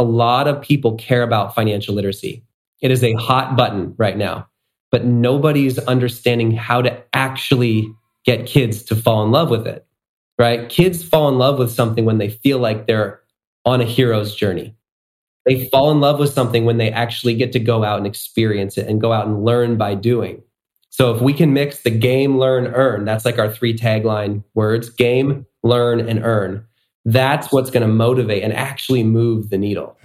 a lot of people care about financial literacy. It is a hot button right now, but nobody's understanding how to actually get kids to fall in love with it, right? Kids fall in love with something when they feel like they're on a hero's journey. They fall in love with something when they actually get to go out and experience it and go out and learn by doing. So if we can mix the game, learn, earn, that's like our three tagline words game, learn, and earn. That's what's going to motivate and actually move the needle.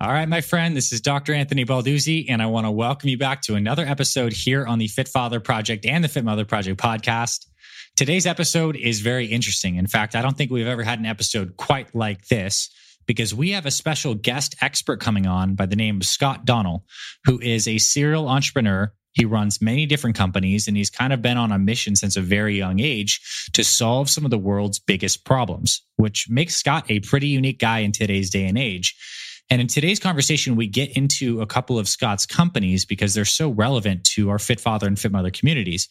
All right, my friend, this is Dr. Anthony Balduzzi, and I want to welcome you back to another episode here on the Fit Father Project and the Fit Mother Project podcast. Today's episode is very interesting. In fact, I don't think we've ever had an episode quite like this because we have a special guest expert coming on by the name of Scott Donnell, who is a serial entrepreneur. He runs many different companies and he's kind of been on a mission since a very young age to solve some of the world's biggest problems, which makes Scott a pretty unique guy in today's day and age. And in today's conversation, we get into a couple of Scott's companies because they're so relevant to our Fit Father and Fit Mother communities.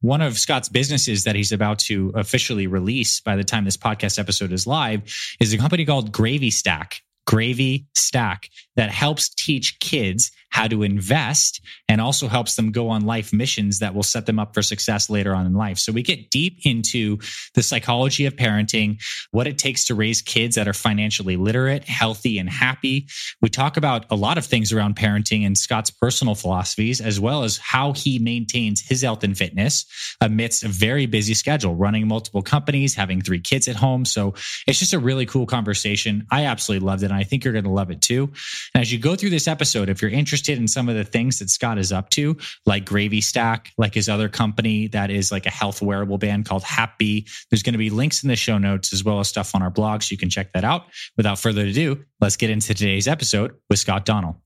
One of Scott's businesses that he's about to officially release by the time this podcast episode is live is a company called Gravy Stack. Gravy Stack that helps teach kids how to invest and also helps them go on life missions that will set them up for success later on in life. So we get deep into the psychology of parenting, what it takes to raise kids that are financially literate, healthy, and happy. We talk about a lot of things around parenting and Scott's personal philosophies, as well as how he maintains his health and fitness amidst a very busy schedule, running multiple companies, having three kids at home. So it's just a really cool conversation. I absolutely loved it. And I think you're going to love it too. And as you go through this episode, if you're interested in some of the things that Scott is up to, like Gravy Stack, like his other company that is like a health wearable band called Hapbee, there's going to be links in the show notes as well as stuff on our blog. So you can check that out. Without further ado, let's get into today's episode with Scott Donnell.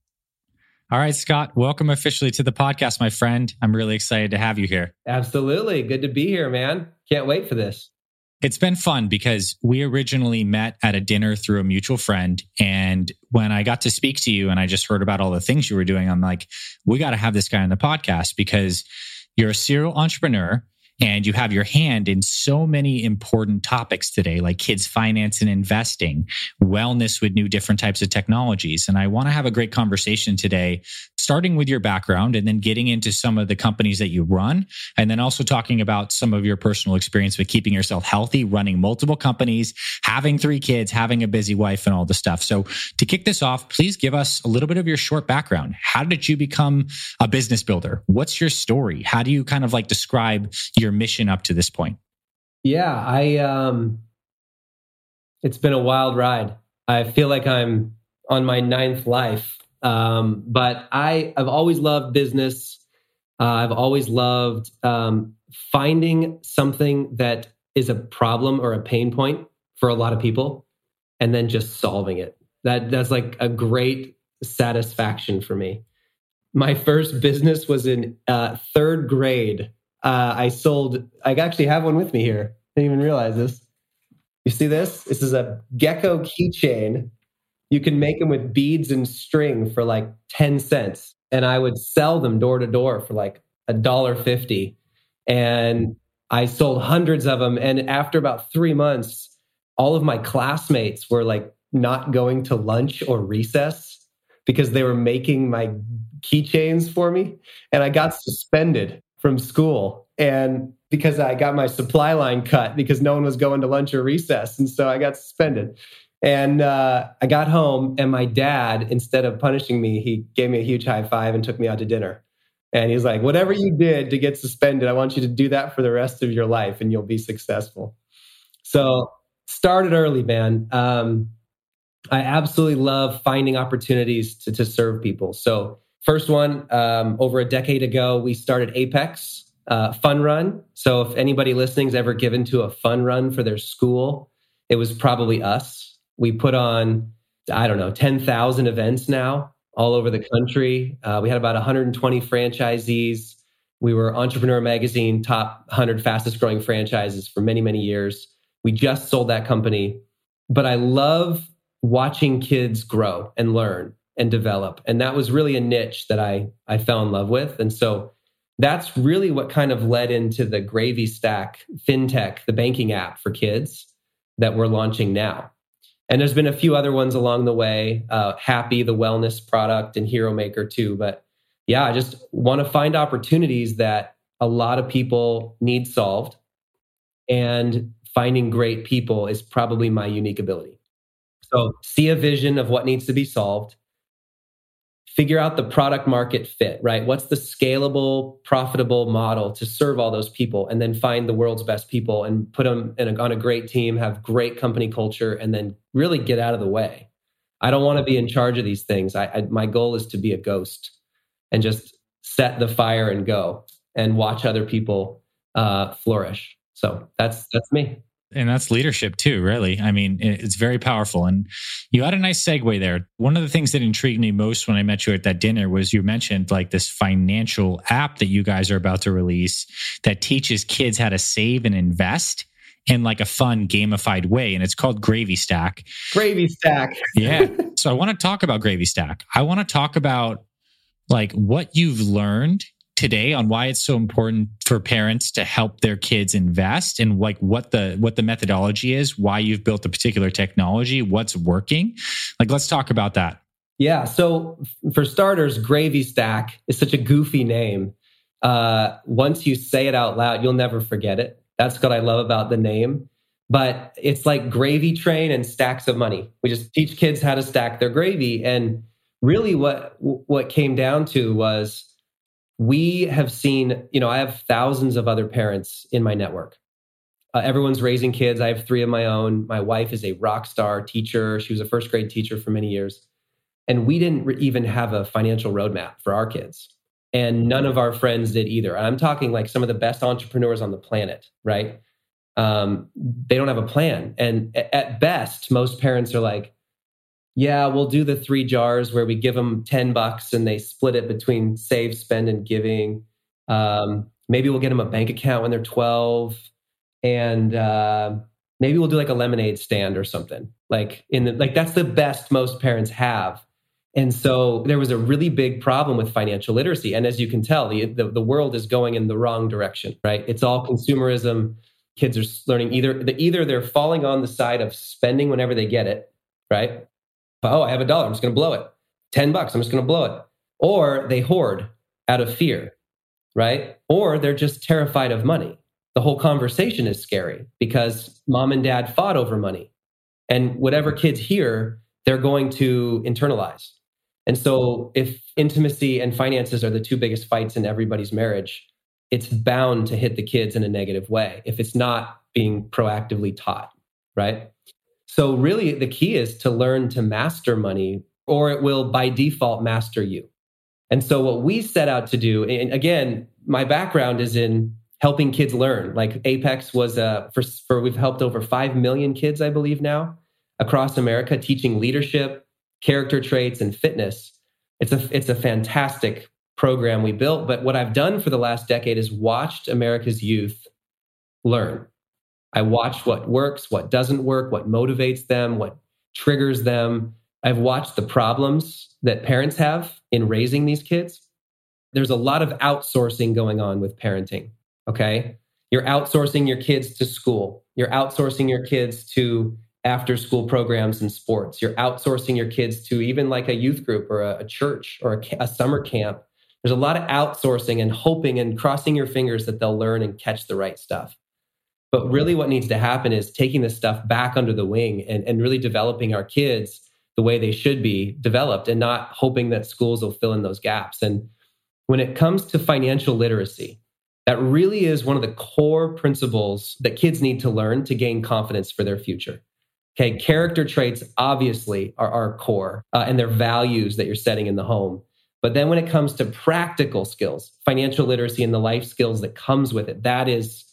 All right, Scott, welcome officially to the podcast, my friend. I'm really excited to have you here. Absolutely. Good to be here, man. Can't wait for this. It's been fun because we originally met at a dinner through a mutual friend. And when I got to speak to you and I just heard about all the things you were doing, I'm like, we got to have this guy on the podcast because you're a serial entrepreneur and you have your hand in so many important topics today, like kids' finance and investing, wellness with new different types of technologies. And I want to have a great conversation today, starting with your background and then getting into some of the companies that you run, and then also talking about some of your personal experience with keeping yourself healthy, running multiple companies, having three kids, having a busy wife, and all the stuff. So to kick this off, please give us a little bit of your short background. How did you become a business builder? What's your story? How do you kind of like describe your mission up to this point? Yeah, I um it's been a wild ride. I feel like I'm on my ninth life. Um, but I, I've always loved business. Uh, I've always loved um, finding something that is a problem or a pain point for a lot of people and then just solving it. That that's like a great satisfaction for me. My first business was in uh, third grade uh, I sold, I actually have one with me here. I Didn't even realize this. You see this? This is a gecko keychain. You can make them with beads and string for like 10 cents. And I would sell them door to door for like a dollar fifty. And I sold hundreds of them. And after about three months, all of my classmates were like not going to lunch or recess because they were making my keychains for me. And I got suspended from school and because I got my supply line cut because no one was going to lunch or recess. And so I got suspended. And uh, I got home, and my dad, instead of punishing me, he gave me a huge high five and took me out to dinner. And he's like, Whatever you did to get suspended, I want you to do that for the rest of your life and you'll be successful. So, started early, man. Um, I absolutely love finding opportunities to, to serve people. So, First one, um, over a decade ago, we started Apex uh, Fun Run. So if anybody listening's ever given to a fun run for their school, it was probably us. We put on, I don't know, 10,000 events now all over the country. Uh, we had about 120 franchisees. We were Entrepreneur Magazine top 100 fastest growing franchises for many, many years. We just sold that company. But I love watching kids grow and learn and develop. And that was really a niche that I, I fell in love with. And so that's really what kind of led into the Gravy Stack FinTech, the banking app for kids that we're launching now. And there's been a few other ones along the way, uh, Hapbee, the wellness product, and Hero Maker too. But yeah, I just want to find opportunities that a lot of people need solved. And finding great people is probably my unique ability. So see a vision of what needs to be solved, figure out the product market fit, right? What's the scalable, profitable model to serve all those people? And then find the world's best people and put them a, on a great team, have great company culture, and then really get out of the way. I don't want to be in charge of these things. I, I, my goal is to be a ghost and just set the fire and go and watch other people uh, flourish. So that's that's me and that's leadership too really. I mean it's very powerful. And you had a nice segue there. One of the things that intrigued me most when i met you at that dinner was you mentioned like this financial app that you guys are about to release that teaches kids how to save and invest in like a fun gamified way and it's called gravy stack. Gravy stack. Yeah. So i want to talk about gravy stack. I want to talk about like what you've learned today on why it's so important for parents to help their kids invest and like what the what the methodology is why you've built a particular technology what's working. Like let's talk about that. Yeah. So for starters gravy stack is such a goofy name. Uh, once you say it out loud you'll never forget it. That's what i love about the name. But it's like gravy train and stacks of money. We just teach kids how to stack their gravy. And really what what came down to was we have seen, you know, I have thousands of other parents in my network. Uh, everyone's raising kids. I have three of my own. My wife is a rock star teacher. She was a first grade teacher for many years. And we didn't re- even have a financial roadmap for our kids. And none of our friends did either. And I'm talking like some of the best entrepreneurs on the planet, right? Um, they don't have a plan. And at best, most parents are like, yeah, we'll do the three jars where we give them 10 bucks and they split it between save, spend, and giving. Um, maybe we'll get them a bank account when they're 12. And uh, maybe we'll do like a lemonade stand or something. Like in the, like that's the best most parents have. And so there was a really big problem with financial literacy. And as you can tell, the, the, the world is going in the wrong direction, right? It's all consumerism. Kids are learning either either they're falling on the side of spending whenever they get it, right? Oh, I have a dollar, I'm just going to blow it. 10 bucks, I'm just going to blow it. Or they hoard out of fear, right? Or they're just terrified of money. The whole conversation is scary because mom and dad fought over money. And whatever kids hear, they're going to internalize. And so, if intimacy and finances are the two biggest fights in everybody's marriage, it's bound to hit the kids in a negative way if it's not being proactively taught, right? So, really, the key is to learn to master money, or it will by default master you. And so, what we set out to do, and again, my background is in helping kids learn. Like Apex was a, for, for we've helped over 5 million kids, I believe now, across America, teaching leadership, character traits, and fitness. It's a, it's a fantastic program we built. But what I've done for the last decade is watched America's youth learn. I watch what works, what doesn't work, what motivates them, what triggers them. I've watched the problems that parents have in raising these kids. There's a lot of outsourcing going on with parenting. Okay. You're outsourcing your kids to school, you're outsourcing your kids to after school programs and sports, you're outsourcing your kids to even like a youth group or a, a church or a, a summer camp. There's a lot of outsourcing and hoping and crossing your fingers that they'll learn and catch the right stuff. But really, what needs to happen is taking this stuff back under the wing and, and really developing our kids the way they should be developed and not hoping that schools will fill in those gaps. And when it comes to financial literacy, that really is one of the core principles that kids need to learn to gain confidence for their future. Okay, character traits obviously are our core uh, and their values that you're setting in the home. But then when it comes to practical skills, financial literacy and the life skills that comes with it, that is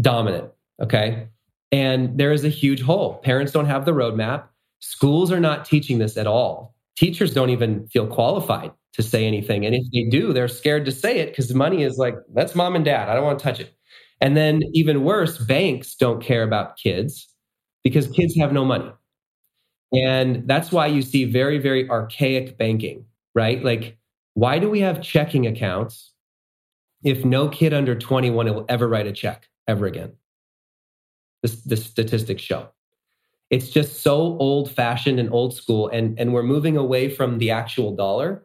dominant. Okay. And there is a huge hole. Parents don't have the roadmap. Schools are not teaching this at all. Teachers don't even feel qualified to say anything. And if they do, they're scared to say it because money is like, that's mom and dad. I don't want to touch it. And then even worse, banks don't care about kids because kids have no money. And that's why you see very, very archaic banking, right? Like, why do we have checking accounts if no kid under 21 will ever write a check ever again? The, the statistics show. It's just so old fashioned and old school. And, and we're moving away from the actual dollar.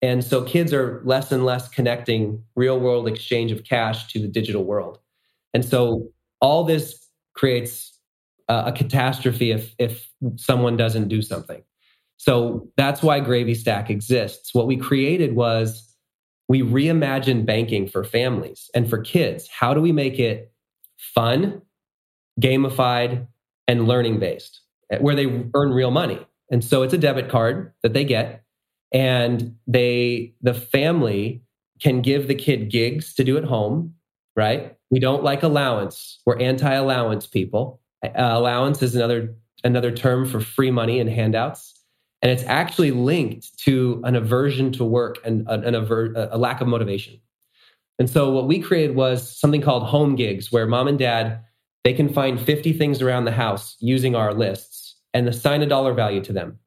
And so kids are less and less connecting real world exchange of cash to the digital world. And so all this creates a, a catastrophe if, if someone doesn't do something. So that's why Gravy Stack exists. What we created was we reimagined banking for families and for kids. How do we make it fun, gamified, and learning based, eh, where they earn real money? And so it's a debit card that they get, and they the family can give the kid gigs to do at home, right? We don't like allowance. We're anti-allowance people. Uh, allowance is another another term for free money and handouts. And it's actually linked to an aversion to work and uh, an, aver- uh, a lack of motivation. And so what we created was something called home gigs, where mom and dad they can find 50 things around the house using our lists and assign a dollar value to them.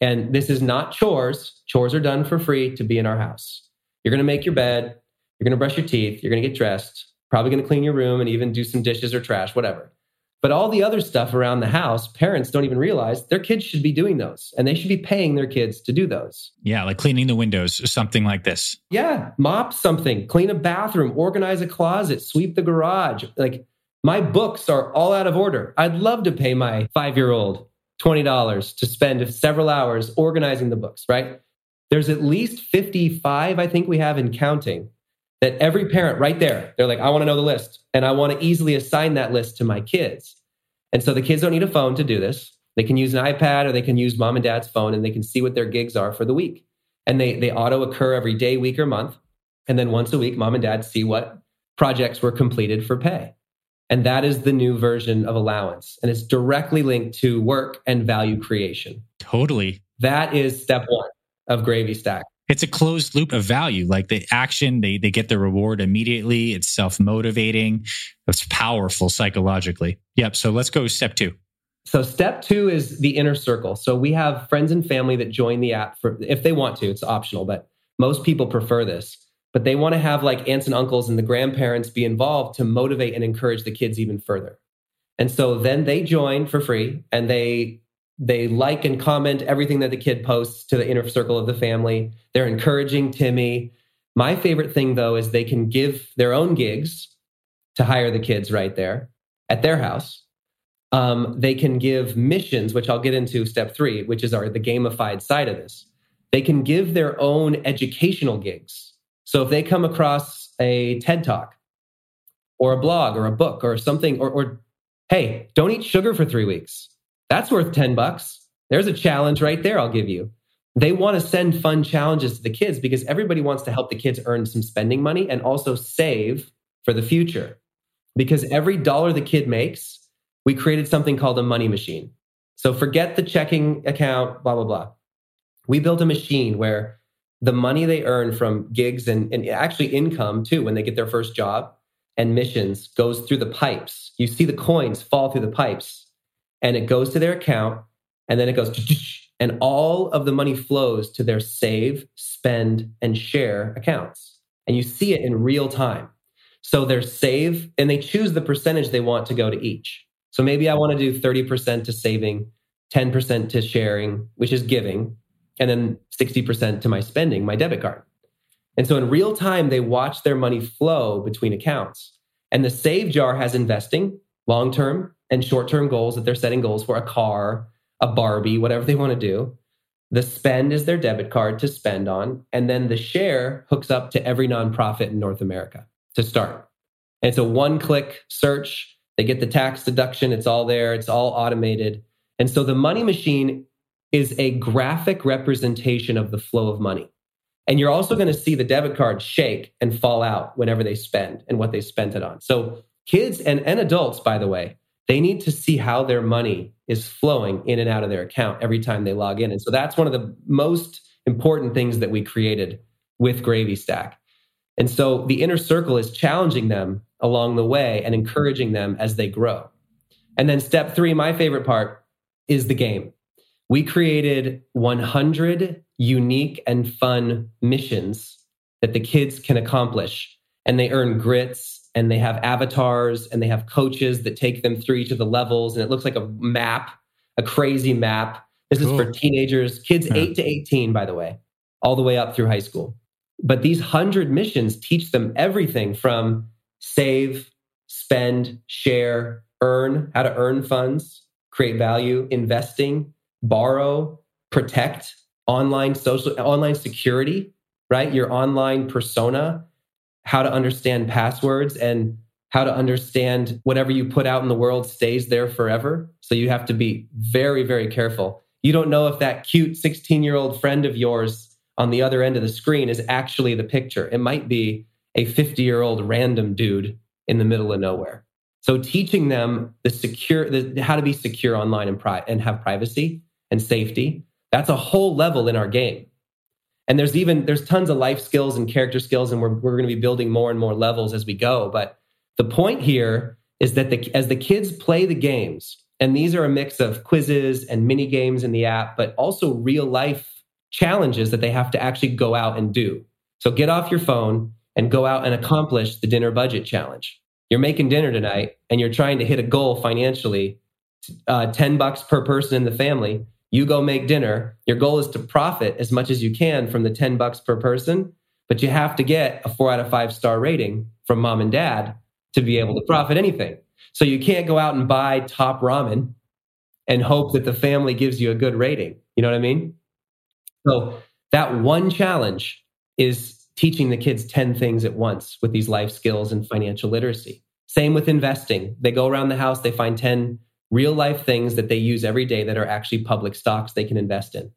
And this is not chores. Chores are done for free to be in our house. You're going to make your bed, you're going to brush your teeth, you're going to get dressed, probably going to clean your room and even do some dishes or trash, whatever. But all the other stuff around the house, parents don't even realize their kids should be doing those and they should be paying their kids to do those. Yeah, like cleaning the windows, something like this. Yeah, mop something, clean a bathroom, organize a closet, sweep the garage. Like my books are all out of order. I'd love to pay my five year old $20 to spend several hours organizing the books, right? There's at least 55, I think we have in counting, that every parent right there, they're like, I want to know the list and I want to easily assign that list to my kids. And so the kids don't need a phone to do this. They can use an iPad or they can use mom and dad's phone and they can see what their gigs are for the week. And they, they auto occur every day, week, or month. And then once a week, mom and dad see what projects were completed for pay. And that is the new version of allowance. And it's directly linked to work and value creation. Totally. That is step one of Gravy Stack it's a closed loop of value. Like the action, they they get the reward immediately. It's self motivating. It's powerful psychologically. Yep. So let's go step two. So step two is the inner circle. So we have friends and family that join the app for if they want to. It's optional, but most people prefer this. But they want to have like aunts and uncles and the grandparents be involved to motivate and encourage the kids even further. And so then they join for free and they they like and comment everything that the kid posts to the inner circle of the family. They're encouraging Timmy. My favorite thing, though, is they can give their own gigs to hire the kids right there at their house. Um, they can give missions, which I'll get into step three, which is our the gamified side of this. They can give their own educational gigs. So if they come across a TED talk or a blog or a book or something, or, or hey, don't eat sugar for three weeks that's worth 10 bucks. There's a challenge right there, I'll give you. They want to send fun challenges to the kids because everybody wants to help the kids earn some spending money and also save for the future. Because every dollar the kid makes, we created something called a money machine. So forget the checking account, blah, blah, blah. We built a machine where the money they earn from gigs and, and actually income too, when they get their first job and missions, goes through the pipes. You see the coins fall through the pipes and it goes to their account and then it goes and all of the money flows to their save, spend, and share accounts. And you see it in real time. So their save, and they choose the percentage they want to go to each. So maybe I want to do 30% to saving, 10% to sharing, which is giving, and then 60% to my spending, my debit card. And so in real time, they watch their money flow between accounts. And the save jar has investing, long term, and short term goals that they're setting goals for a car, a Barbie, whatever they want to do. The spend is their debit card to spend on. And then the share hooks up to every nonprofit in North America to start. And it's a one click search. They get the tax deduction. It's all there, it's all automated. And so the money machine is a graphic representation of the flow of money. And you're also going to see the debit card shake and fall out whenever they spend and what they spent it on. So kids and, and adults, by the way, they need to see how their money is flowing in and out of their account every time they log in. And so that's one of the most important things that we created with Gravy Stack. And so the inner circle is challenging them along the way and encouraging them as they grow. And then step three, my favorite part, is the game. We created 100 unique and fun missions that the kids can accomplish. And they earn grits and they have avatars and they have coaches that take them through each of the levels. And it looks like a map, a crazy map. This cool. is for teenagers, kids yeah. 8 to 18, by the way, all the way up through high school. But these 100 missions teach them everything from save, spend, share, earn, how to earn funds, create value, investing, borrow, protect, online social, online security, right? Your online persona, how to understand passwords and how to understand whatever you put out in the world stays there forever. So you have to be very, very careful. You don't know if that cute 16 year old friend of yours on the other end of the screen is actually the picture. It might be a 50 year old random dude in the middle of nowhere. So teaching them the secure, the, how to be secure online and, pri- and have privacy and safety, that's a whole level in our game. And there's even, there's tons of life skills and character skills, and we're, we're going to be building more and more levels as we go. But the point here is that the, as the kids play the games, and these are a mix of quizzes and mini games in the app, but also real life challenges that they have to actually go out and do. So get off your phone and go out and accomplish the dinner budget challenge. You're making dinner tonight and you're trying to hit a goal financially, uh, 10 bucks per person in the family. You go make dinner. Your goal is to profit as much as you can from the 10 bucks per person, but you have to get a four out of five star rating from mom and dad to be able to profit anything. So you can't go out and buy top ramen and hope that the family gives you a good rating. You know what I mean? So that one challenge is teaching the kids 10 things at once with these life skills and financial literacy. Same with investing. They go around the house, they find 10 real life things that they use every day that are actually public stocks they can invest in.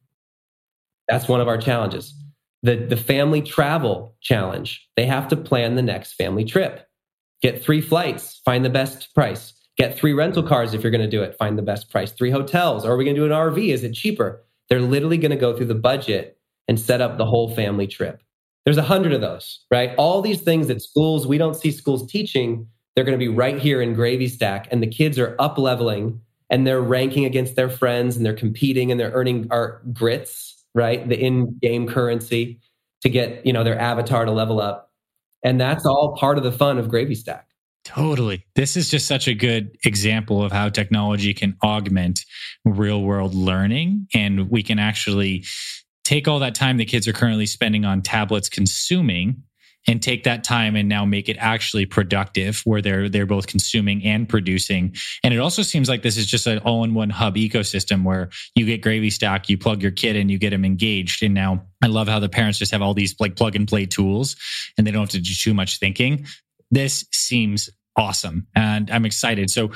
That's one of our challenges. The, the family travel challenge, they have to plan the next family trip. Get three flights, find the best price. Get three rental cars if you're going to do it, find the best price. Three hotels. Or are we going to do an RV? Is it cheaper? They're literally going to go through the budget and set up the whole family trip. There's a hundred of those, right? All these things that schools, we don't see schools teaching, they're going to be right here in Gravy Stack. And the kids are up leveling and they're ranking against their friends and they're competing and they're earning our grits, right? The in-game currency to get, you know, their avatar to level up. And that's all part of the fun of Gravy Stack. Totally. This is just such a good example of how technology can augment real world learning. And we can actually take all that time the kids are currently spending on tablets consuming and take that time and now make it actually productive where they're they're both consuming and producing. And it also seems like this is just an all-in-one hub ecosystem where you get gravy stack you plug your kid and you get them engaged. And now i love how the parents just have all these like plug and play tools and they don't have to do too much thinking. This seems awesome and i'm excited. So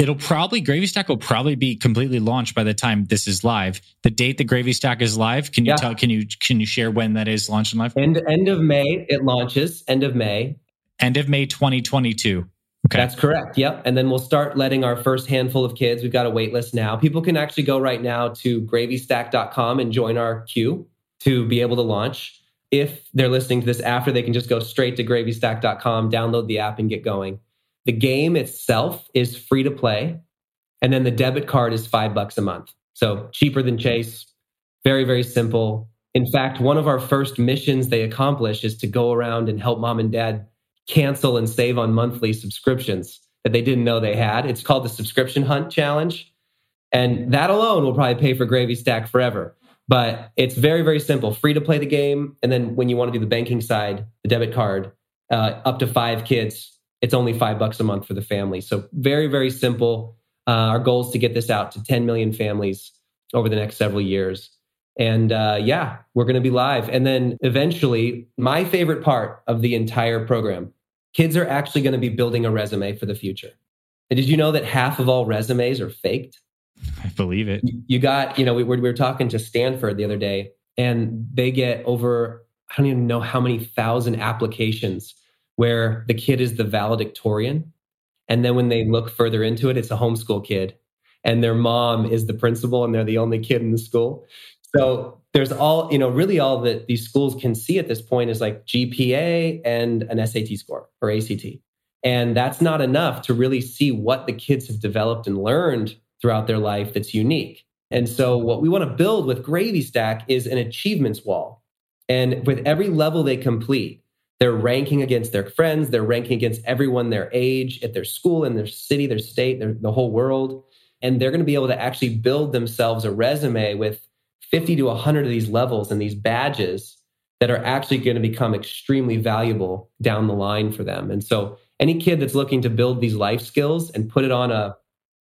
it'll probably gravy stack will probably be completely launched by the time this is live the date the gravy stack is live can you yeah. tell can you can you share when that is launched live end, end of may it launches end of may end of may 2022 Okay. That's correct. Yep. And then we'll start letting our first handful of kids. We've got a wait list now. People can actually go right now to gravystack.com and join our queue to be able to launch if they're listening to this after, they can just go straight to gravystack.com, download the app, and get going. The game itself is free to play. And then the debit card is five bucks a month. So cheaper than Chase. Very, very simple. In fact, one of our first missions they accomplish is to go around and help mom and dad cancel and save on monthly subscriptions that they didn't know they had. It's called the Subscription Hunt Challenge. And that alone will probably pay for Gravy Stack forever. But it's very, very simple. Free to play the game. And then when you want to do the banking side, the debit card, uh, up to five kids, it's only five bucks a month for the family. So very, very simple. Uh, our goal is to get this out to 10 million families over the next several years. And uh, yeah, we're going to be live. And then eventually, my favorite part of the entire program kids are actually going to be building a resume for the future. And did you know that half of all resumes are faked? I believe it. You got, you know, we were, we were talking to Stanford the other day, and they get over, I don't even know how many thousand applications where the kid is the valedictorian. And then when they look further into it, it's a homeschool kid, and their mom is the principal, and they're the only kid in the school. So there's all, you know, really all that these schools can see at this point is like GPA and an SAT score or ACT. And that's not enough to really see what the kids have developed and learned throughout their life that's unique. And so, what we want to build with Gravy Stack is an achievements wall. And with every level they complete, they're ranking against their friends, they're ranking against everyone their age at their school, in their city, their state, their, the whole world. And they're going to be able to actually build themselves a resume with 50 to 100 of these levels and these badges that are actually going to become extremely valuable down the line for them. And so, any kid that's looking to build these life skills and put it on a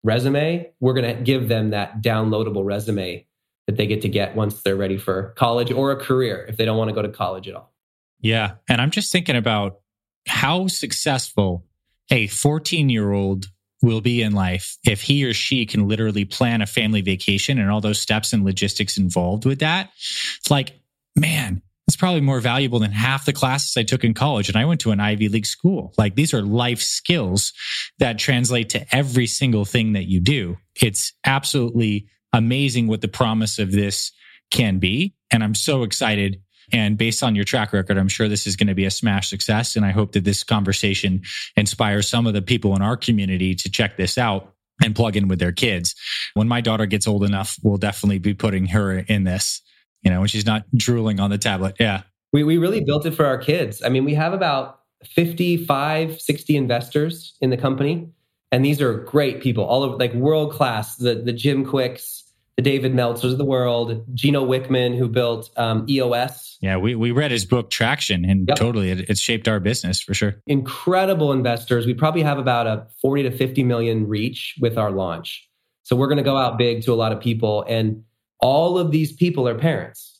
resume, we're going to give them that downloadable resume that they get to get once they're ready for college or a career if they don't want to go to college at all. Yeah. And I'm just thinking about how successful a 14 year old will be in life if he or she can literally plan a family vacation and all those steps and logistics involved with that. It's like, man, it's probably more valuable than half the classes I took in college. And I went to an Ivy League school. Like these are life skills that translate to every single thing that you do. It's absolutely amazing what the promise of this can be. And I'm so excited. And based on your track record, I'm sure this is going to be a smash success. And I hope that this conversation inspires some of the people in our community to check this out and plug in with their kids. When my daughter gets old enough, we'll definitely be putting her in this you know, when she's not drooling on the tablet. Yeah. We, we really built it for our kids. I mean, we have about 55, 60 investors in the company. And these are great people, all of like world class, the, the Jim Kwiks, the David Meltzers of the world, Gino Wickman, who built um, EOS. Yeah, we, we read his book Traction and yep. totally it, it shaped our business for sure. Incredible investors. We probably have about a 40 to 50 million reach with our launch. So we're going to go out big to a lot of people. And all of these people are parents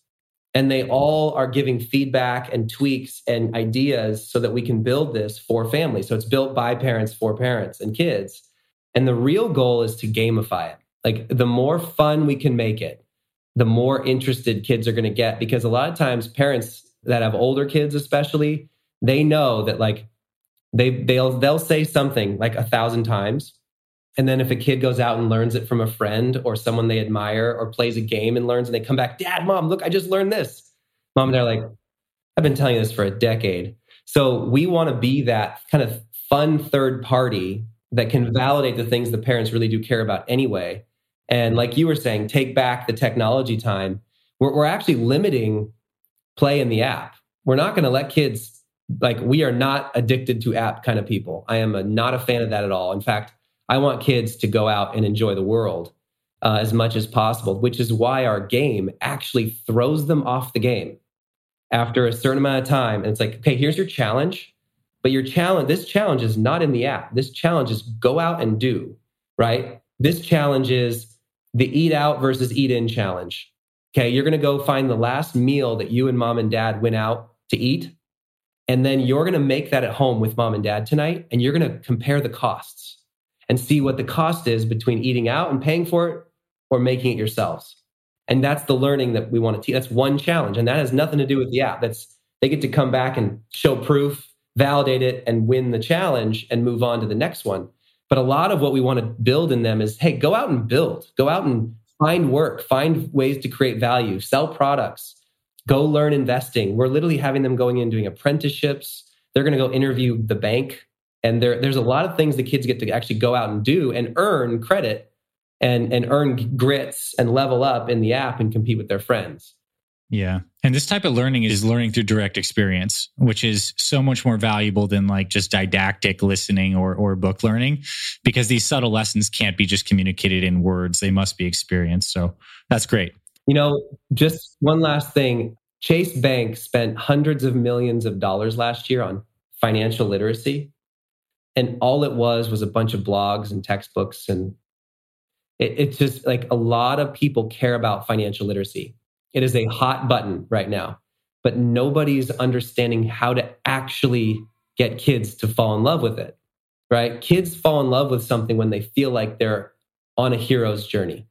and they all are giving feedback and tweaks and ideas so that we can build this for families. So it's built by parents for parents and kids. And the real goal is to gamify it. Like the more fun we can make it, the more interested kids are going to get because a lot of times parents that have older kids especially, they know that like they they'll they'll say something like a thousand times and then if a kid goes out and learns it from a friend or someone they admire or plays a game and learns and they come back, Dad, Mom, look, I just learned this. Mom and they're like, I've been telling you this for a decade. So we want to be that kind of fun third party that can validate the things the parents really do care about anyway. And like you were saying, take back the technology time. We're, we're actually limiting play in the app. We're not going to let kids, like, we are not addicted to app kind of people. I am a, not a fan of that at all. In fact, I want kids to go out and enjoy the world uh, as much as possible, which is why our game actually throws them off the game after a certain amount of time. And it's like, okay, here's your challenge. But your challenge, this challenge is not in the app. This challenge is go out and do, right? This challenge is the eat out versus eat in challenge. Okay, you're going to go find the last meal that you and mom and dad went out to eat. And then you're going to make that at home with mom and dad tonight. And you're going to compare the costs and see what the cost is between eating out and paying for it or making it yourselves. And that's the learning that we want to teach. That's one challenge. And that has nothing to do with the app. That's they get to come back and show proof, validate it, and win the challenge and move on to the next one. But a lot of what we want to build in them is hey, go out and build, go out and find work, find ways to create value, sell products, go learn investing. We're literally having them going in doing apprenticeships. They're going to go interview the bank and there, there's a lot of things the kids get to actually go out and do and earn credit and, and earn grits and level up in the app and compete with their friends. Yeah. And this type of learning is learning through direct experience, which is so much more valuable than like just didactic listening or, or book learning because these subtle lessons can't be just communicated in words. They must be experienced. So that's great. You know, just one last thing Chase Bank spent hundreds of millions of dollars last year on financial literacy and all it was was a bunch of blogs and textbooks and it, it's just like a lot of people care about financial literacy it is a hot button right now but nobody's understanding how to actually get kids to fall in love with it right? Kids fall in love with something when they feel like they're on a hero's journey.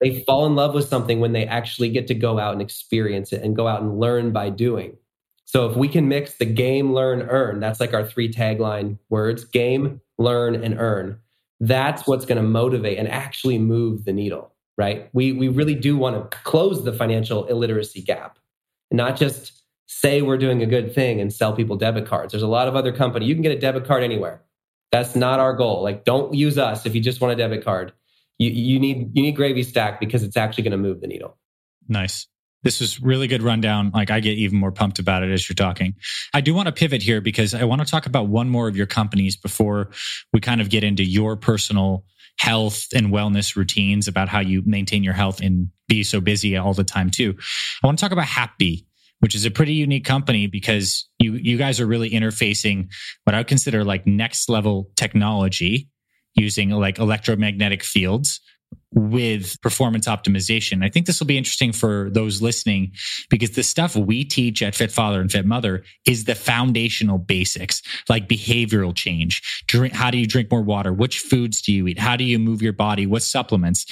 They fall in love with something when they actually get to go out and experience it and go out and learn by doing. So if we can mix the game, learn, earn, that's like our three tagline words game, learn, and earn. That's what's going to motivate and actually move the needle, right? We, we really do want to close the financial illiteracy gap not just say we're doing a good thing and sell people debit cards. There's a lot of other companies. You can get a debit card anywhere. That's not our goal. Like, don't use us if you just want a debit card. you, you need you need gravy stack because it's actually going to move the needle. Nice. This was really good rundown. Like I get even more pumped about it as you're talking. I do want to pivot here because I want to talk about one more of your companies before we kind of get into your personal health and wellness routines about how you maintain your health and be so busy all the time too. I want to talk about Hapbee, which is a pretty unique company because you you guys are really interfacing what I would consider like next level technology using like electromagnetic fields with performance optimization. I think this will be interesting for those listening because the stuff we teach at Fit Father and Fit Mother is the foundational basics like behavioral change. Drink, how do you drink more water? Which foods do you eat? How do you move your body? What supplements?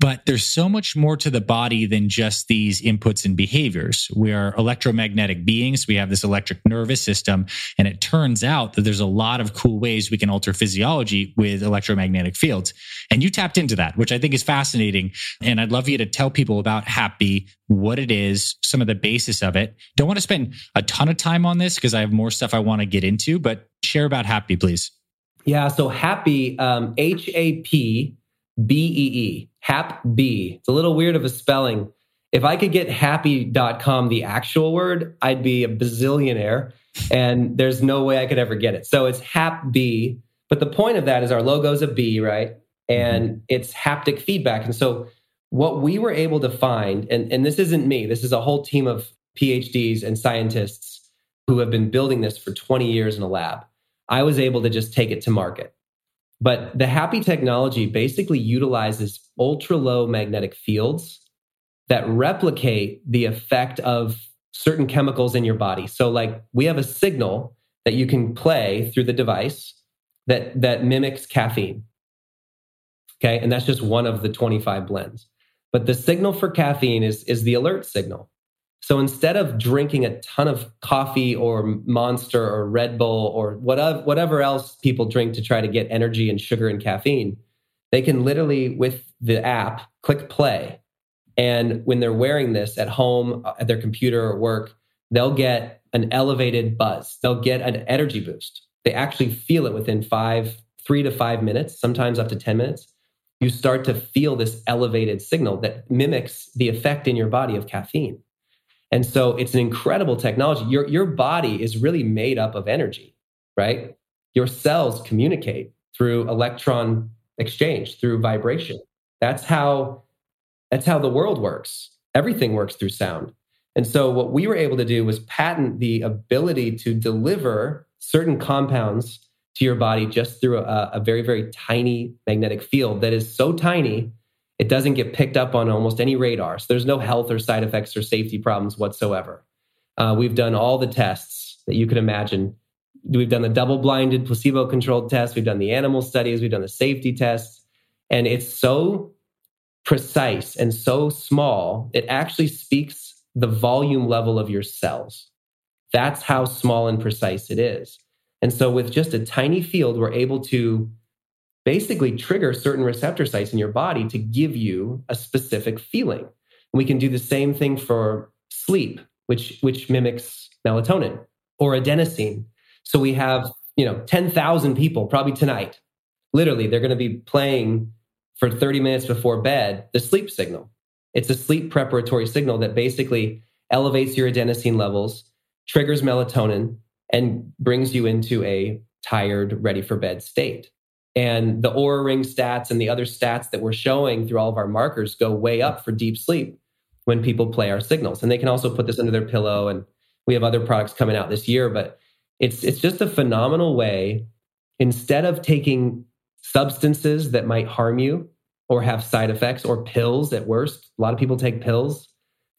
But there's so much more to the body than just these inputs and behaviors. We are electromagnetic beings. We have this electric nervous system. And it turns out that there's a lot of cool ways we can alter physiology with electromagnetic fields. And you tapped into that, which I think is fascinating. And I'd love you to tell people about Hapbee, what it is, some of the basis of it. Don't want to spend a ton of time on this because I have more stuff I want to get into, but share about Hapbee, please. Yeah. So Hapbee, um, H A P B E E, Hapbee. It's a little weird of a spelling. If I could get happy.com, the actual word, I'd be a bazillionaire. And there's no way I could ever get it. So it's Hapbee. But the point of that is our logo is a right? And mm-hmm. it's haptic feedback. And so, what we were able to find, and, and this isn't me, this is a whole team of PhDs and scientists who have been building this for 20 years in a lab. I was able to just take it to market. But the Hapbee technology basically utilizes ultra low magnetic fields that replicate the effect of certain chemicals in your body. So, like, we have a signal that you can play through the device that, that mimics caffeine. Okay. And that's just one of the 25 blends. But the signal for caffeine is, is the alert signal. So instead of drinking a ton of coffee or monster or Red Bull or whatever, whatever else people drink to try to get energy and sugar and caffeine, they can literally, with the app, click play. And when they're wearing this at home, uh, at their computer or work, they'll get an elevated buzz. They'll get an energy boost. They actually feel it within five, three to five minutes, sometimes up to 10 minutes you start to feel this elevated signal that mimics the effect in your body of caffeine. And so it's an incredible technology. Your, your body is really made up of energy, right? Your cells communicate through electron exchange, through vibration. That's how that's how the world works. Everything works through sound. And so what we were able to do was patent the ability to deliver certain compounds to your body just through a, a very, very tiny magnetic field that is so tiny it doesn't get picked up on almost any radar. So there's no health or side effects or safety problems whatsoever. Uh, we've done all the tests that you could imagine. We've done the double blinded placebo controlled tests. We've done the animal studies. We've done the safety tests. And it's so precise and so small, it actually speaks the volume level of your cells. That's how small and precise it is. And so, with just a tiny field, we're able to basically trigger certain receptor sites in your body to give you a specific feeling. And we can do the same thing for sleep, which, which mimics melatonin or adenosine. So we have, you know, 10,000 people probably tonight. Literally, they're going to be playing for 30 minutes before bed the sleep signal. It's a sleep preparatory signal that basically elevates your adenosine levels, triggers melatonin, and brings you into a tired, ready for bed state. And the Oura Ring stats and the other stats that we're showing through all of our markers go way up for deep sleep when people play our signals. And they can also put this under their pillow. And we have other products coming out this year, but it's it's just a phenomenal way. Instead of taking substances that might harm you or have side effects or pills at worst, a lot of people take pills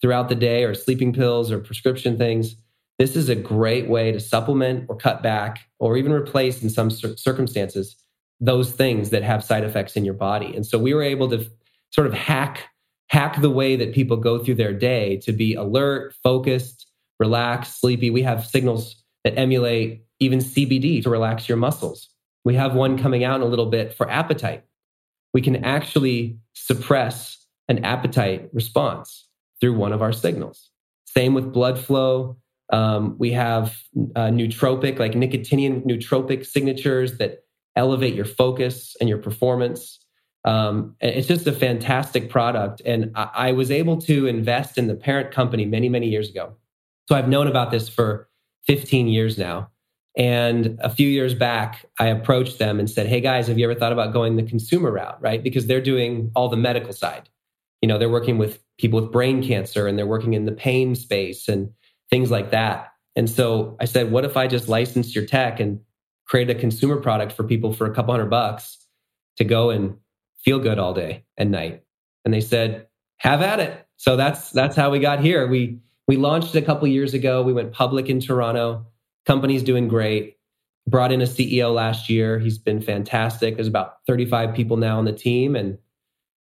throughout the day or sleeping pills or prescription things this is a great way to supplement or cut back or even replace in some circumstances those things that have side effects in your body. And so we were able to sort of hack hack the way that people go through their day to be alert, focused, relaxed, sleepy. We have signals that emulate even CBD to relax your muscles. We have one coming out in a little bit for appetite. We can actually suppress an appetite response through one of our signals. Same with blood flow, um, we have uh, nootropic, like nicotinian nootropic signatures that elevate your focus and your performance. Um, it's just a fantastic product. And I, I was able to invest in the parent company many, many years ago. So I've known about this for 15 years now. And a few years back, I approached them and said, Hey guys, have you ever thought about going the consumer route? Right. Because they're doing all the medical side. You know, they're working with people with brain cancer and they're working in the pain space and things like that. And so I said, What if I just licensed your tech and create a consumer product for people for a couple hundred bucks to go and feel good all day and night? And they said, Have at it. So that's that's how we got here. We we launched a couple years ago. We went public in Toronto Company's doing great. Brought in a CEO last year. He's been fantastic. There's about 35 people now on the team, and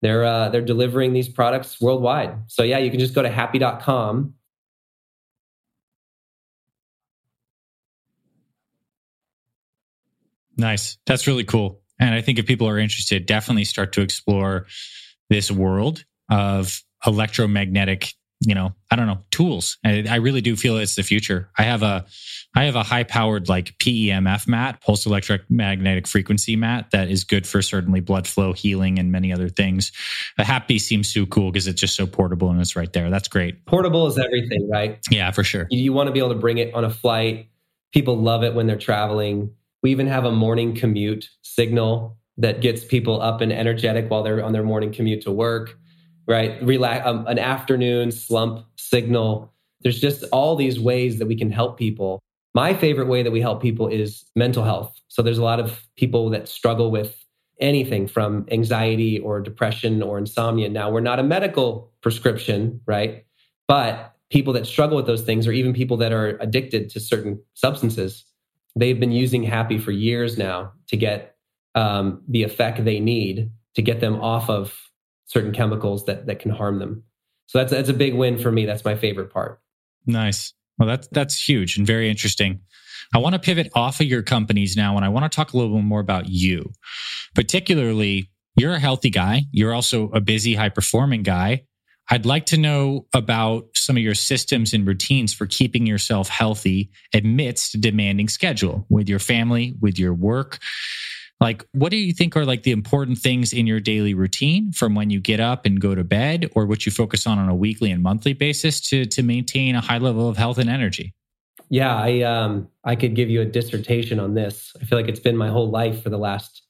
they're uh, they're delivering these products worldwide. So yeah, you can just go to hapbee.com. Nice. That's really cool. And I think if people are interested, definitely start to explore this world of electromagnetic you know, I don't know, tools. I, I, really do feel it's the future. I have a, I have a high powered like PEMF mat, pulse electromagnetic frequency mat that is good for certainly blood flow healing and many other things. The Hapbee seems so cool because it's just so portable and it's right there. That's great. Portable is everything, right? Yeah, for sure. You, you want to be able to bring it on a flight. People love it when they're traveling. We even have a morning commute signal that gets people up and energetic while they're on their morning commute to work right? Relax, um, an afternoon slump signal. There's just all these ways that we can help people. My favorite way that we help people is mental health. So there's a lot of people that struggle with anything from anxiety or depression or insomnia. Now, we're not a medical prescription, right? But people that struggle with those things, or even people that are addicted to certain substances, they've been using Hapbee for years now to get um, the effect they need to get them off of certain chemicals that that can harm them. So that's that's a big win for me. That's my favorite part. Nice. Well, that's that's huge and very interesting. I want to pivot off of your companies now, and I want to talk a little bit more about you. Particularly, you're a healthy guy. You're also a busy, high performing guy. I'd like to know about some of your systems and routines for keeping yourself healthy amidst a demanding schedule with your family, with your work. Like, what do you think are like the important things in your daily routine from when you get up and go to bed, or what you focus on on a weekly and monthly basis to to maintain a high level of health and energy? Yeah, I um I could give you a dissertation on this. I feel like it's been my whole life for the last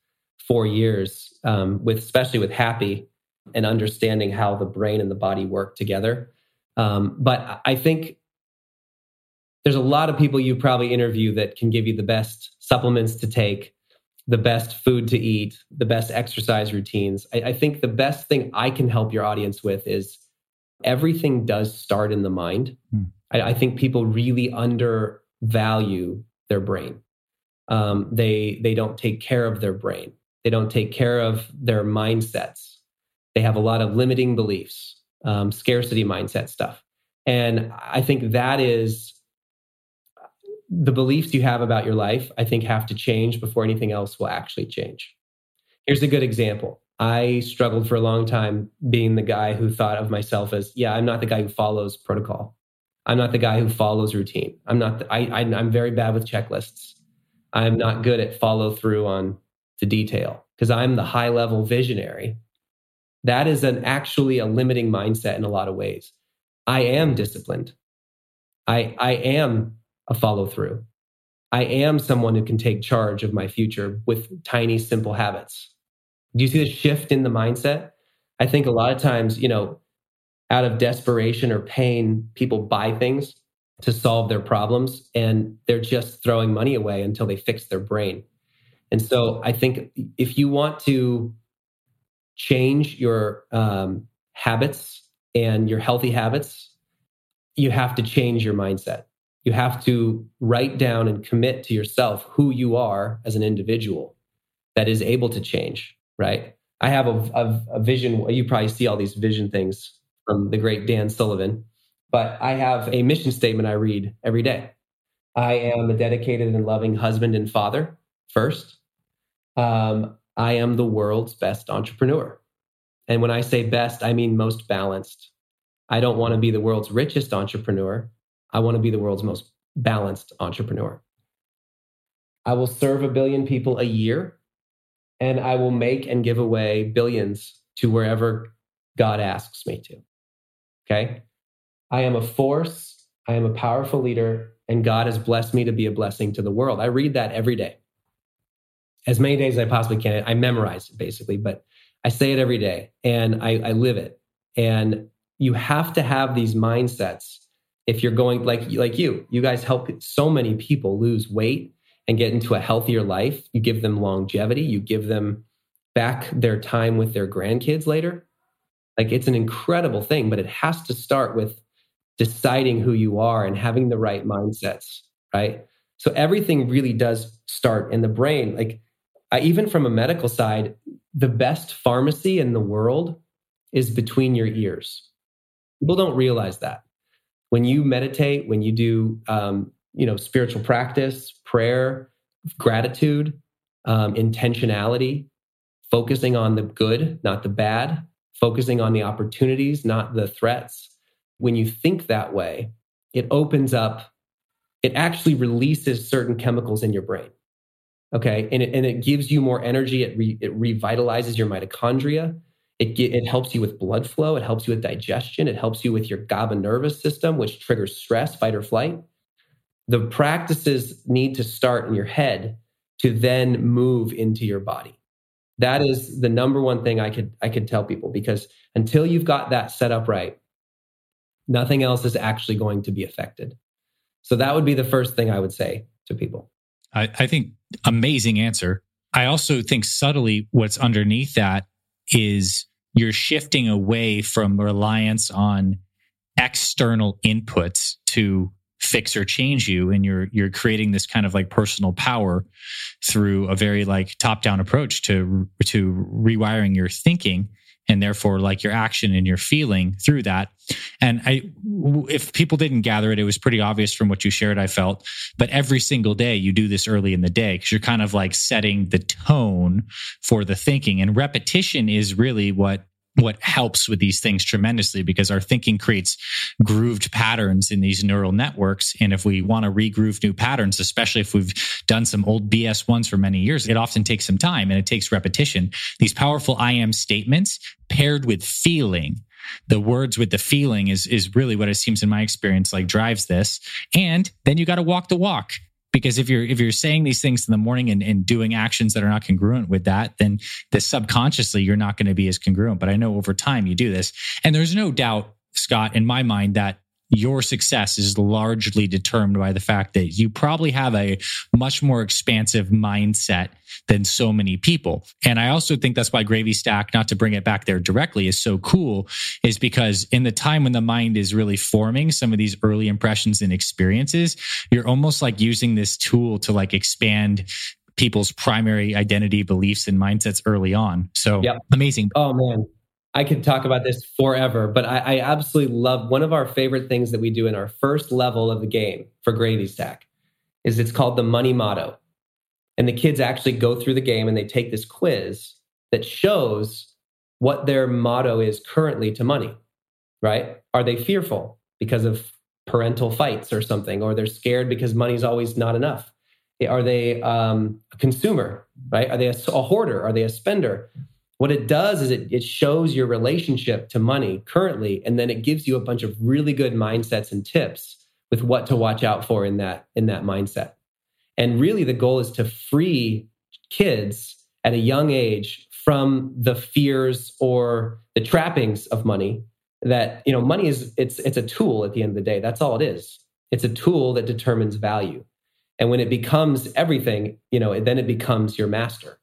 four years, um, with especially with Hapbee and understanding how the brain and the body work together. Um, but I think there's a lot of people you probably interview that can give you the best supplements to take the best food to eat, the best exercise routines. I, I, think the best thing I can help your audience with is everything does start in the mind. Hmm. I, I, think people really undervalue their brain. Um, they they don't take care of their brain. They don't take care of their mindsets. They have a lot of limiting beliefs, um, scarcity mindset stuff, and I think that is the beliefs you have about your life, I think, have to change before anything else will actually change. Here's a good example. I struggled for a long time being the guy who thought of myself as, yeah, I'm not the guy who follows protocol. I'm not the guy who follows routine. I'm not. The, I, I I'm very bad with checklists. I'm not good at follow through on the detail because I'm the high level visionary. That is an actually a limiting mindset in a lot of ways. I am disciplined. I I am a follow through. I am someone who can take charge of my future with tiny, simple habits. Do you see the shift in the mindset? I think a lot of times, you know, out of desperation or pain, people buy things to solve their problems and they're just throwing money away until they fix their brain. And so I think if you want to change your um, habits and your healthy habits, you have to change your mindset you have to write down and commit to yourself who you are as an individual that is able to change, right? I have a, a, a, vision. You probably see all these vision things from the great Dan Sullivan, but I have a mission statement I read every day. I am a dedicated and loving husband and father first. Um, I am the world's best entrepreneur. And when I say best, I mean most balanced. I don't want to be the world's richest entrepreneur. I want to be the world's most balanced entrepreneur. I will serve a billion people a year. and I will make and give away billions to wherever God asks me to. Okay. I am a force. I am a powerful leader, and God has blessed me to be a blessing to the world. I read that every day. As many days as I possibly can. I memorize it basically, but I say it every day and I, I live it. And you have to have these mindsets if you're going like like you. You guys help so many people lose weight and get into a healthier life. You give them longevity. You give them back their time with their grandkids later. Like it's an incredible thing, but it has to start with deciding who you are and having the right mindsets, right? So everything really does start in the brain. Like Even from a medical side, the best pharmacy in the world is between your ears. People don't realize that. When you meditate, when you do, um, you know, spiritual practice, prayer, gratitude, um, intentionality, focusing on the good, not the bad, focusing on the opportunities, not the threats. When you think that way, it opens up, it actually releases certain chemicals in your brain. Okay. And it, and it gives you more energy. It, re, it revitalizes your mitochondria. It, it helps you with blood flow. It helps you with digestion. It helps you with your GABA nervous system, which triggers stress, fight or flight. The practices need to start in your head to then move into your body. That is the number one thing I could I could tell people because until you've got that set up right, nothing else is actually going to be affected. So that would be the first thing I would say to people. I, I think amazing answer. I also think subtly what's underneath that is you're shifting away from reliance on external inputs to fix or change you and you're you're creating this kind of like personal power through a very like top down approach to to rewiring your thinking and therefore like your action and your feeling through that. And i if people didn't gather it it was pretty obvious from what you shared i felt. But every single day you do this early in the day because you're kind of like setting the tone for the thinking. And repetition is really what what helps with these things tremendously because our thinking creates grooved patterns in these neural networks. And if we want to regroove new patterns, especially if we've done some old BS ones for many years, it often takes some time and it takes repetition. These powerful I am statements paired with feeling the words with the feeling is is really what it seems in my experience like drives this and then you got to walk the walk because if you're if you're saying these things in the morning and, and doing actions that are not congruent with that then the subconsciously you're not going to be as congruent. But i know over time you do this. And there's no doubt scott in my mind that your success is largely determined by the fact that you probably have a much more expansive mindset than so many people. And I also think that's why Gravy Stack, not to bring it back there directly, is so cool, is because in the time when the mind is really forming some of these early impressions and experiences, you're almost like using this tool to like expand people's primary identity beliefs and mindsets early on. So yep. amazing. Oh man. I could talk about this forever, but I, I, absolutely love one of our favorite things that we do in our first level of the game for Gravy Stack is it's called the money motto. And the kids actually go through the game and they take this quiz that shows what their motto is currently to money, right? Are they fearful because of parental fights or something, or they're scared because money's always not enough? Are they um, a consumer, right? Are they a, a hoarder? Are they a spender? What it does is it, it shows your relationship to money currently, and then it gives you a bunch of really good mindsets and tips with what to watch out for in that in that mindset. And really the goal is to free kids at a young age from the fears or the trappings of money that you know money is it's it's a tool at the end of the day. That's all it is. It's a tool that determines value. And when it becomes everything you know then it becomes your master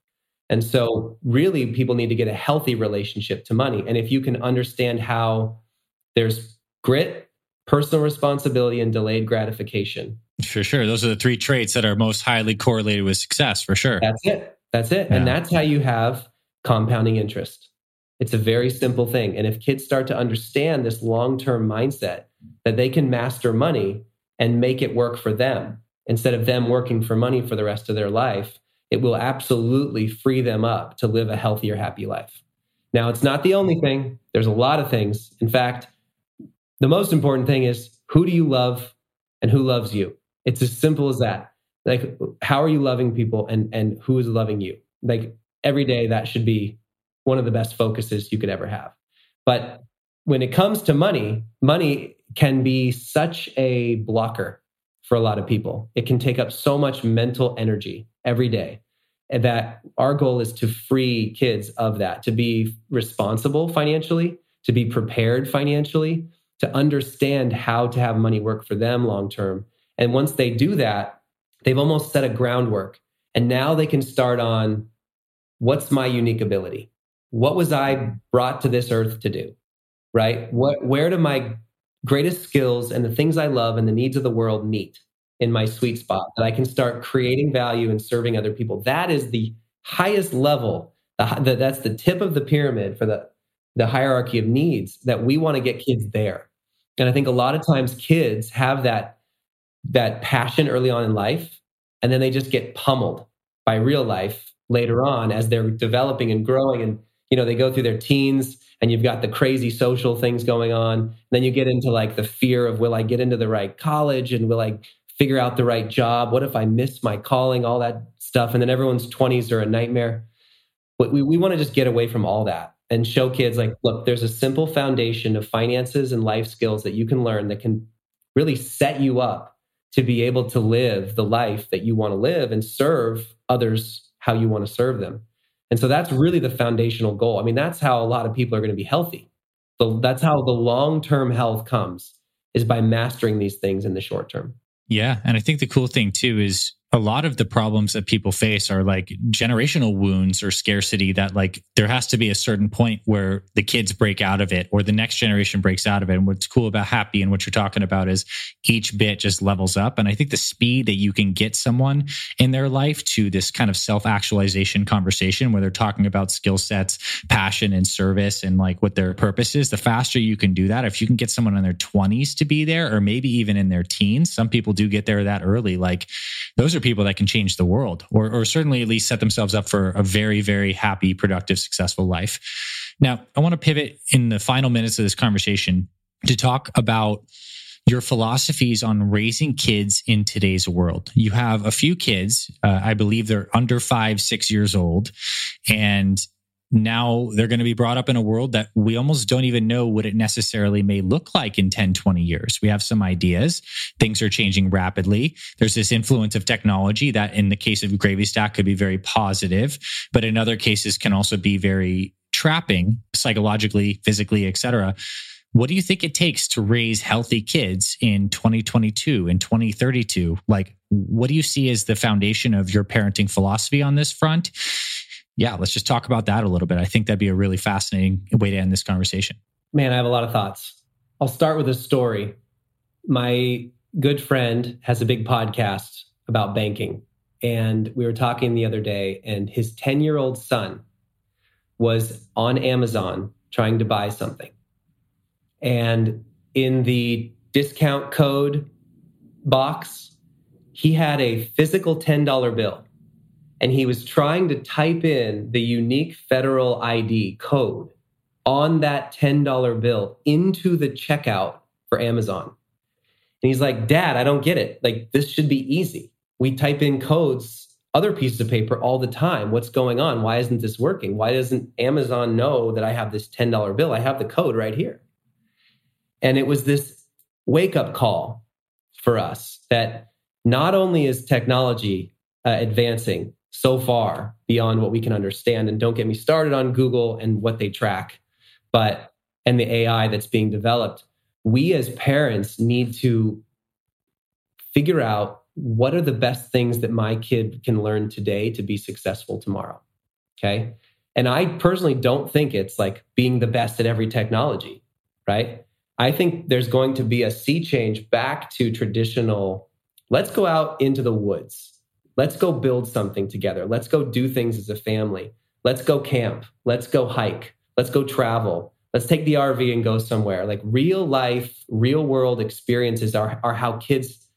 and so, really, people need to get a healthy relationship to money. And if you can understand how there's grit, personal responsibility, and delayed gratification. For sure. Those are the three traits that are most highly correlated with success, for sure. That's it. That's it. Yeah. And that's how you have compounding interest. It's a very simple thing. And if kids start to understand this long term mindset that they can master money and make it work for them instead of them working for money for the rest of their life, it will absolutely free them up to live a healthier, happy life. Now, it's not the only thing, there's a lot of things. In fact, the most important thing is who do you love and who loves you? It's as simple as that. Like, how are you loving people and, and who is loving you? Like, every day that should be one of the best focuses you could ever have. But when it comes to money, money can be such a blocker for a lot of people. It can take up so much mental energy every day. And that our goal is to free kids of that, to be responsible financially, to be prepared financially, to understand how to have money work for them long term. And once they do that, they've almost set a groundwork. And now they can start on what's my unique ability? What was I brought to this earth to do? Right? What where do my greatest skills and the things I love and the needs of the world meet in my sweet spot that I can start creating value and serving other people? That is the highest level. The, that's the tip of the pyramid for the the hierarchy of needs that we want to get kids there. And I think a lot of times kids have that that passion early on in life and then they just get pummeled by real life later on as they're developing and growing and you know they go through their teens and you've got the crazy social things going on then you get into like the fear of will i get into the right college and will i figure out the right job. What if i miss my calling? All that stuff. And then everyone's 20s are a nightmare. But we, we want to just get away from all that and show kids like look there's a simple foundation of finances and life skills that you can learn that can really set you up to be able to live the life that you want to live and serve others how you want to serve them. And so that's really the foundational goal. I mean that's how a lot of people are going to be healthy. That's how the long-term health comes is by mastering these things in the short term yeah and i think the cool thing too is a lot of the problems that people face are like generational wounds or scarcity that like there has to be a certain point where the kids break out of it or the next generation breaks out of it. And what's cool about happy and what you're talking about is each bit just levels up. And I think the speed that you can get someone in their life to this kind of self actualization conversation where they're talking about skill sets, passion and service and like what their purpose is, the faster you can do that. If you can get someone in their 20s to be there or maybe even in their teens, some people do get there that early. Like those are people that can change the world or, or certainly at least set themselves up for a very, very happy, productive, successful life. Now, I want to pivot in the final minutes of this conversation to talk about your philosophies on raising kids in today's world. You have a few kids, uh, I believe they're under five, six years old, and now they're going to be brought up in a world that we almost don't even know what it necessarily may look like in 10, 20 years. We have some ideas. Things are changing rapidly. There's this influence of technology that in the case of Gravy Stack could be very positive, but in other cases can also be very trapping psychologically, physically, etc. What do you think it takes to raise healthy kids in 2022 and 2032? Like, what do you see as the foundation of your parenting philosophy on this front? Yeah, let's just talk about that a little bit. I think that'd be a really fascinating way to end this conversation. Man, I have a lot of thoughts. I'll start with a story. My good friend has a big podcast about banking. And we were talking the other day, and his 10 year old son was on Amazon trying to buy something. And in the discount code box, he had a physical $10 bill and he was trying to type in the unique federal ID code on that $10 bill into the checkout for Amazon. And he's like, Dad, I don't get it. Like, this should be easy. We type in codes, other pieces of paper all the time. What's going on? Why isn't this working? Why doesn't Amazon know that I have this $10 bill? I have the code right here. And it was this wake up call for us that not only is technology uh, advancing, so far beyond what we can understand. And don't get me started on Google and what they track, but and the AI that's being developed. We as parents need to figure out what are the best things that my kid can learn today to be successful tomorrow. Okay. And I personally don't think it's like being the best at every technology, right? I think there's going to be a sea change back to traditional. Let's go out into the woods Let's go build something together. Let's go do things as a family. Let's go camp. Let's go hike. Let's go travel. Let's take the RV and go somewhere. Like real life, real world experiences are, are how kids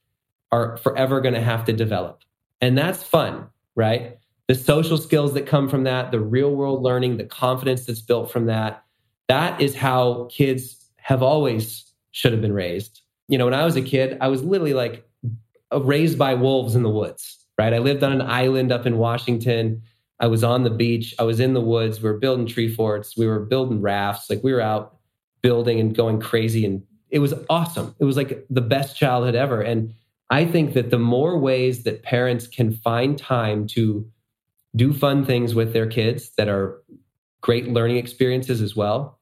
are forever going to have to develop. And that's fun, right? The social skills that come from that, the real world learning, the confidence that's built from that. That is how kids have always should have been raised. You know, when I was a kid, I was literally like raised by wolves in the woods right? I lived on an island up in Washington. I was on the beach. I was in the woods. We were building tree forts. We were building rafts. Like we were out building and going crazy. And it was awesome. It was like the best childhood ever. And I think that the more ways that parents can find time to do fun things with their kids that are great learning experiences as well,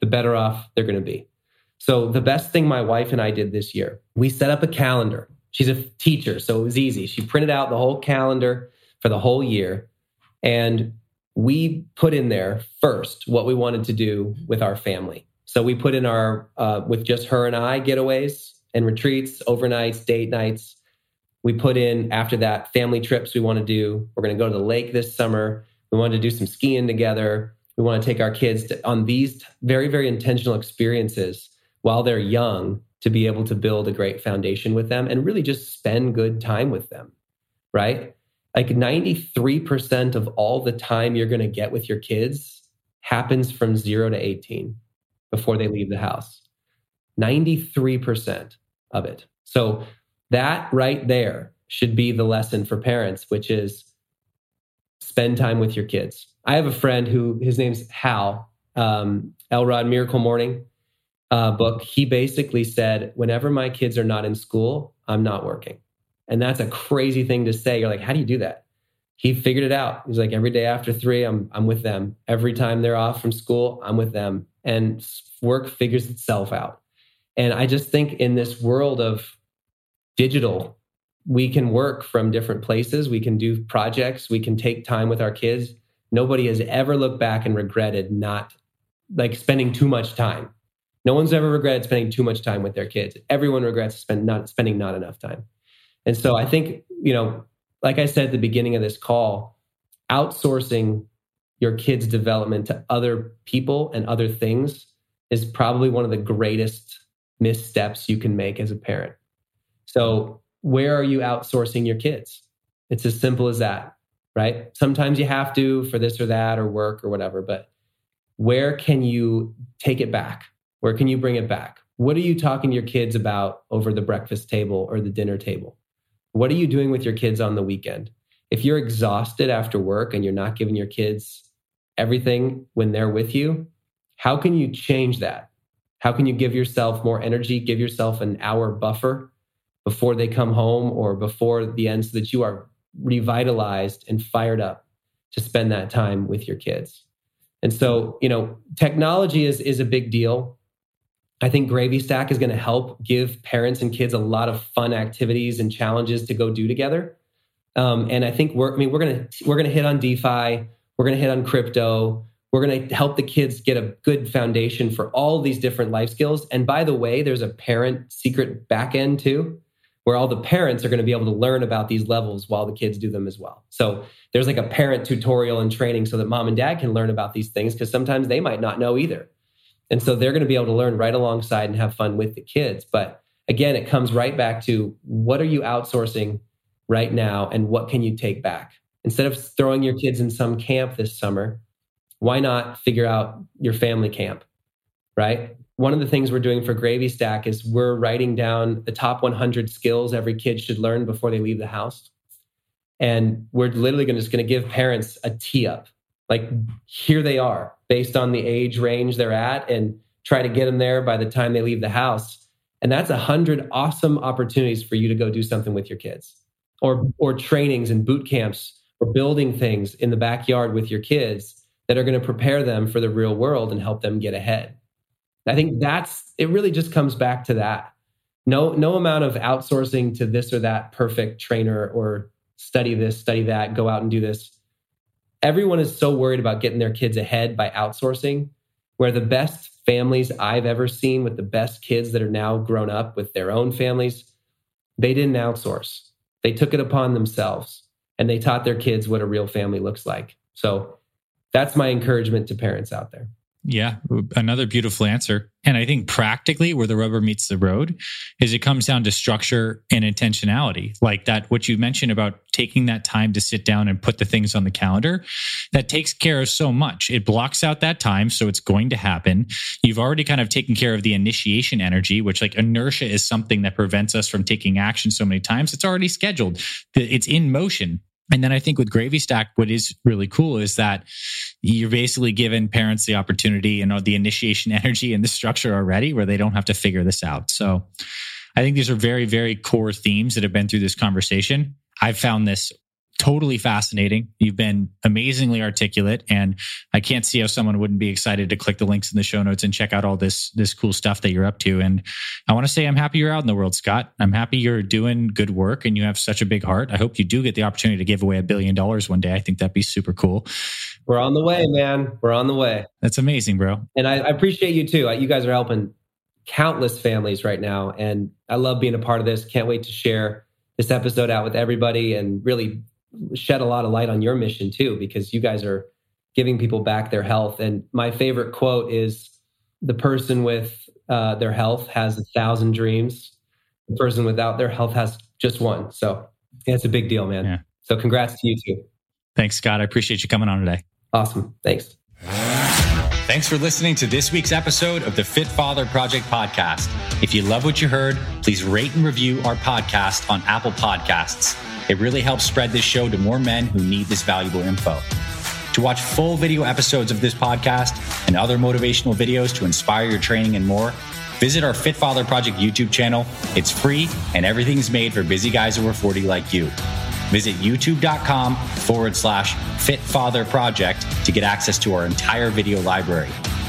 the better off they're going to be. So, the best thing my wife and I did this year, we set up a calendar. She's a teacher, so it was easy. She printed out the whole calendar for the whole year. And we put in there first what we wanted to do with our family. So, we put in our, uh, with just her and I, getaways and retreats, overnights, date nights. We put in after that family trips we want to do. We're going to go to the lake this summer. We want to do some skiing together. We want to take our kids to, on these very, very intentional experiences while they're young to be able to build a great foundation with them and really just spend good time with them, right? Like 93% of all the time you're going to get with your kids happens from zero to 18 before they leave the house. 93% of it. So that right there should be the lesson for parents, which is spend time with your kids. I have a friend who his name's Hal, um, Elrod Miracle Morning uh, book. He basically said, whenever my kids are not in school, I'm not working. And that's a crazy thing to say. You're like, how do you do that? He figured it out. He's like, every day after three, I'm I'm with them. Every time they're off from school, I'm with them. And work figures itself out. And I just think in this world of digital, we can work from different places. We can do projects. We can take time with our kids. Nobody has ever looked back and regretted not like spending too much time. No one's ever regretted spending too much time with their kids. Everyone regrets spend not spending not enough time. And so I think, you know, like I said at the beginning of this call, outsourcing your kids' development to other people and other things is probably one of the greatest missteps you can make as a parent. So, where are you outsourcing your kids? It's as simple as that, right? Sometimes you have to for this or that or work or whatever, but where can you take it back? Where can you bring it back? What are you talking to your kids about over the breakfast table or the dinner table? What are you doing with your kids on the weekend? If you're exhausted after work and you're not giving your kids everything when they're with you, how can you change that? How can you give yourself more energy, give yourself an hour buffer before they come home or before the end so that you are revitalized and fired up to spend that time with your kids? And so, you know, technology is is a big deal. I think Gravy Stack is going to help give parents and kids a lot of fun activities and challenges to go do together. Um, and I think we're, I mean, we're going to we're going to hit on DeFi, we're going to hit on crypto, we're going to help the kids get a good foundation for all these different life skills. And by the way, there's a parent secret back end too, where all the parents are going to be able to learn about these levels while the kids do them as well. So there's like a parent tutorial and training so that mom and dad can learn about these things because sometimes they might not know either. And so they're going to be able to learn right alongside and have fun with the kids. But again, it comes right back to what are you outsourcing right now and what can you take back? Instead of throwing your kids in some camp this summer, why not figure out your family camp, right? One of the things we're doing for Gravy Stack is we're writing down the top 100 skills every kid should learn before they leave the house. And we're literally gonna, just going to give parents a tee up. Like, here they are based on the age range they're at and try to get them there by the time they leave the house. And that's a hundred awesome opportunities for you to go do something with your kids or, or trainings and boot camps or building things in the backyard with your kids that are going to prepare them for the real world and help them get ahead. I think that's it really just comes back to that. No no amount of outsourcing to this or that perfect trainer or study this, study that, go out and do this. Everyone is so worried about getting their kids ahead by outsourcing where the best families I've ever seen with the best kids that are now grown up with their own families, they didn't outsource. They took it upon themselves and they taught their kids what a real family looks like. So that's my encouragement to parents out there. Yeah, another beautiful answer. And I think practically where the rubber meets the road is it comes down to structure and intentionality. Like that, what you mentioned about taking that time to sit down and put the things on the calendar, that takes care of so much. It blocks out that time. So it's going to happen. You've already kind of taken care of the initiation energy, which like inertia is something that prevents us from taking action so many times. It's already scheduled. It's in motion And then I think with Gravy Stack, what is really cool is that you're basically giving parents the opportunity and the initiation energy and the structure already where they don't have to figure this out. So I think these are very, very core themes that have been through this conversation. I've found this totally fascinating. You've been amazingly articulate and I can't see how someone wouldn't be excited to click the links in the show notes and check out all this this cool stuff that you're up to. And I want to say I'm happy you're out in the world, Scott. I'm happy you're doing good work and you have such a big heart. I hope you do get the opportunity to give away a billion dollars one day. I think that'd be super cool. We're on the way, man. We're on the way. That's amazing, bro. And I, I appreciate you too. You guys are helping countless families right now. And I love being a part of this. Can't wait to share this episode out with everybody and really shed a lot of light on your mission too, because you guys are giving people back their health. And my favorite quote is the person with uh, their health has a thousand dreams. The person without their health has just one. So yeah, it's a big deal, man. Yeah. So congrats to you too. Thanks, Scott. I appreciate you coming on today. Awesome. Thanks. Thanks for listening to this week's episode of the Fit Father Project podcast. If you love what you heard, please rate and review our podcast on Apple Podcasts. It really helps spread this show to more men who need this valuable info. To watch full video episodes of this podcast and other motivational videos to inspire your training and more, visit our Fit Father Project YouTube channel. It's free and everything's made for busy guys over 40 like you. Visit youtube.com forward slash Fit Father Project to get access to our entire video library.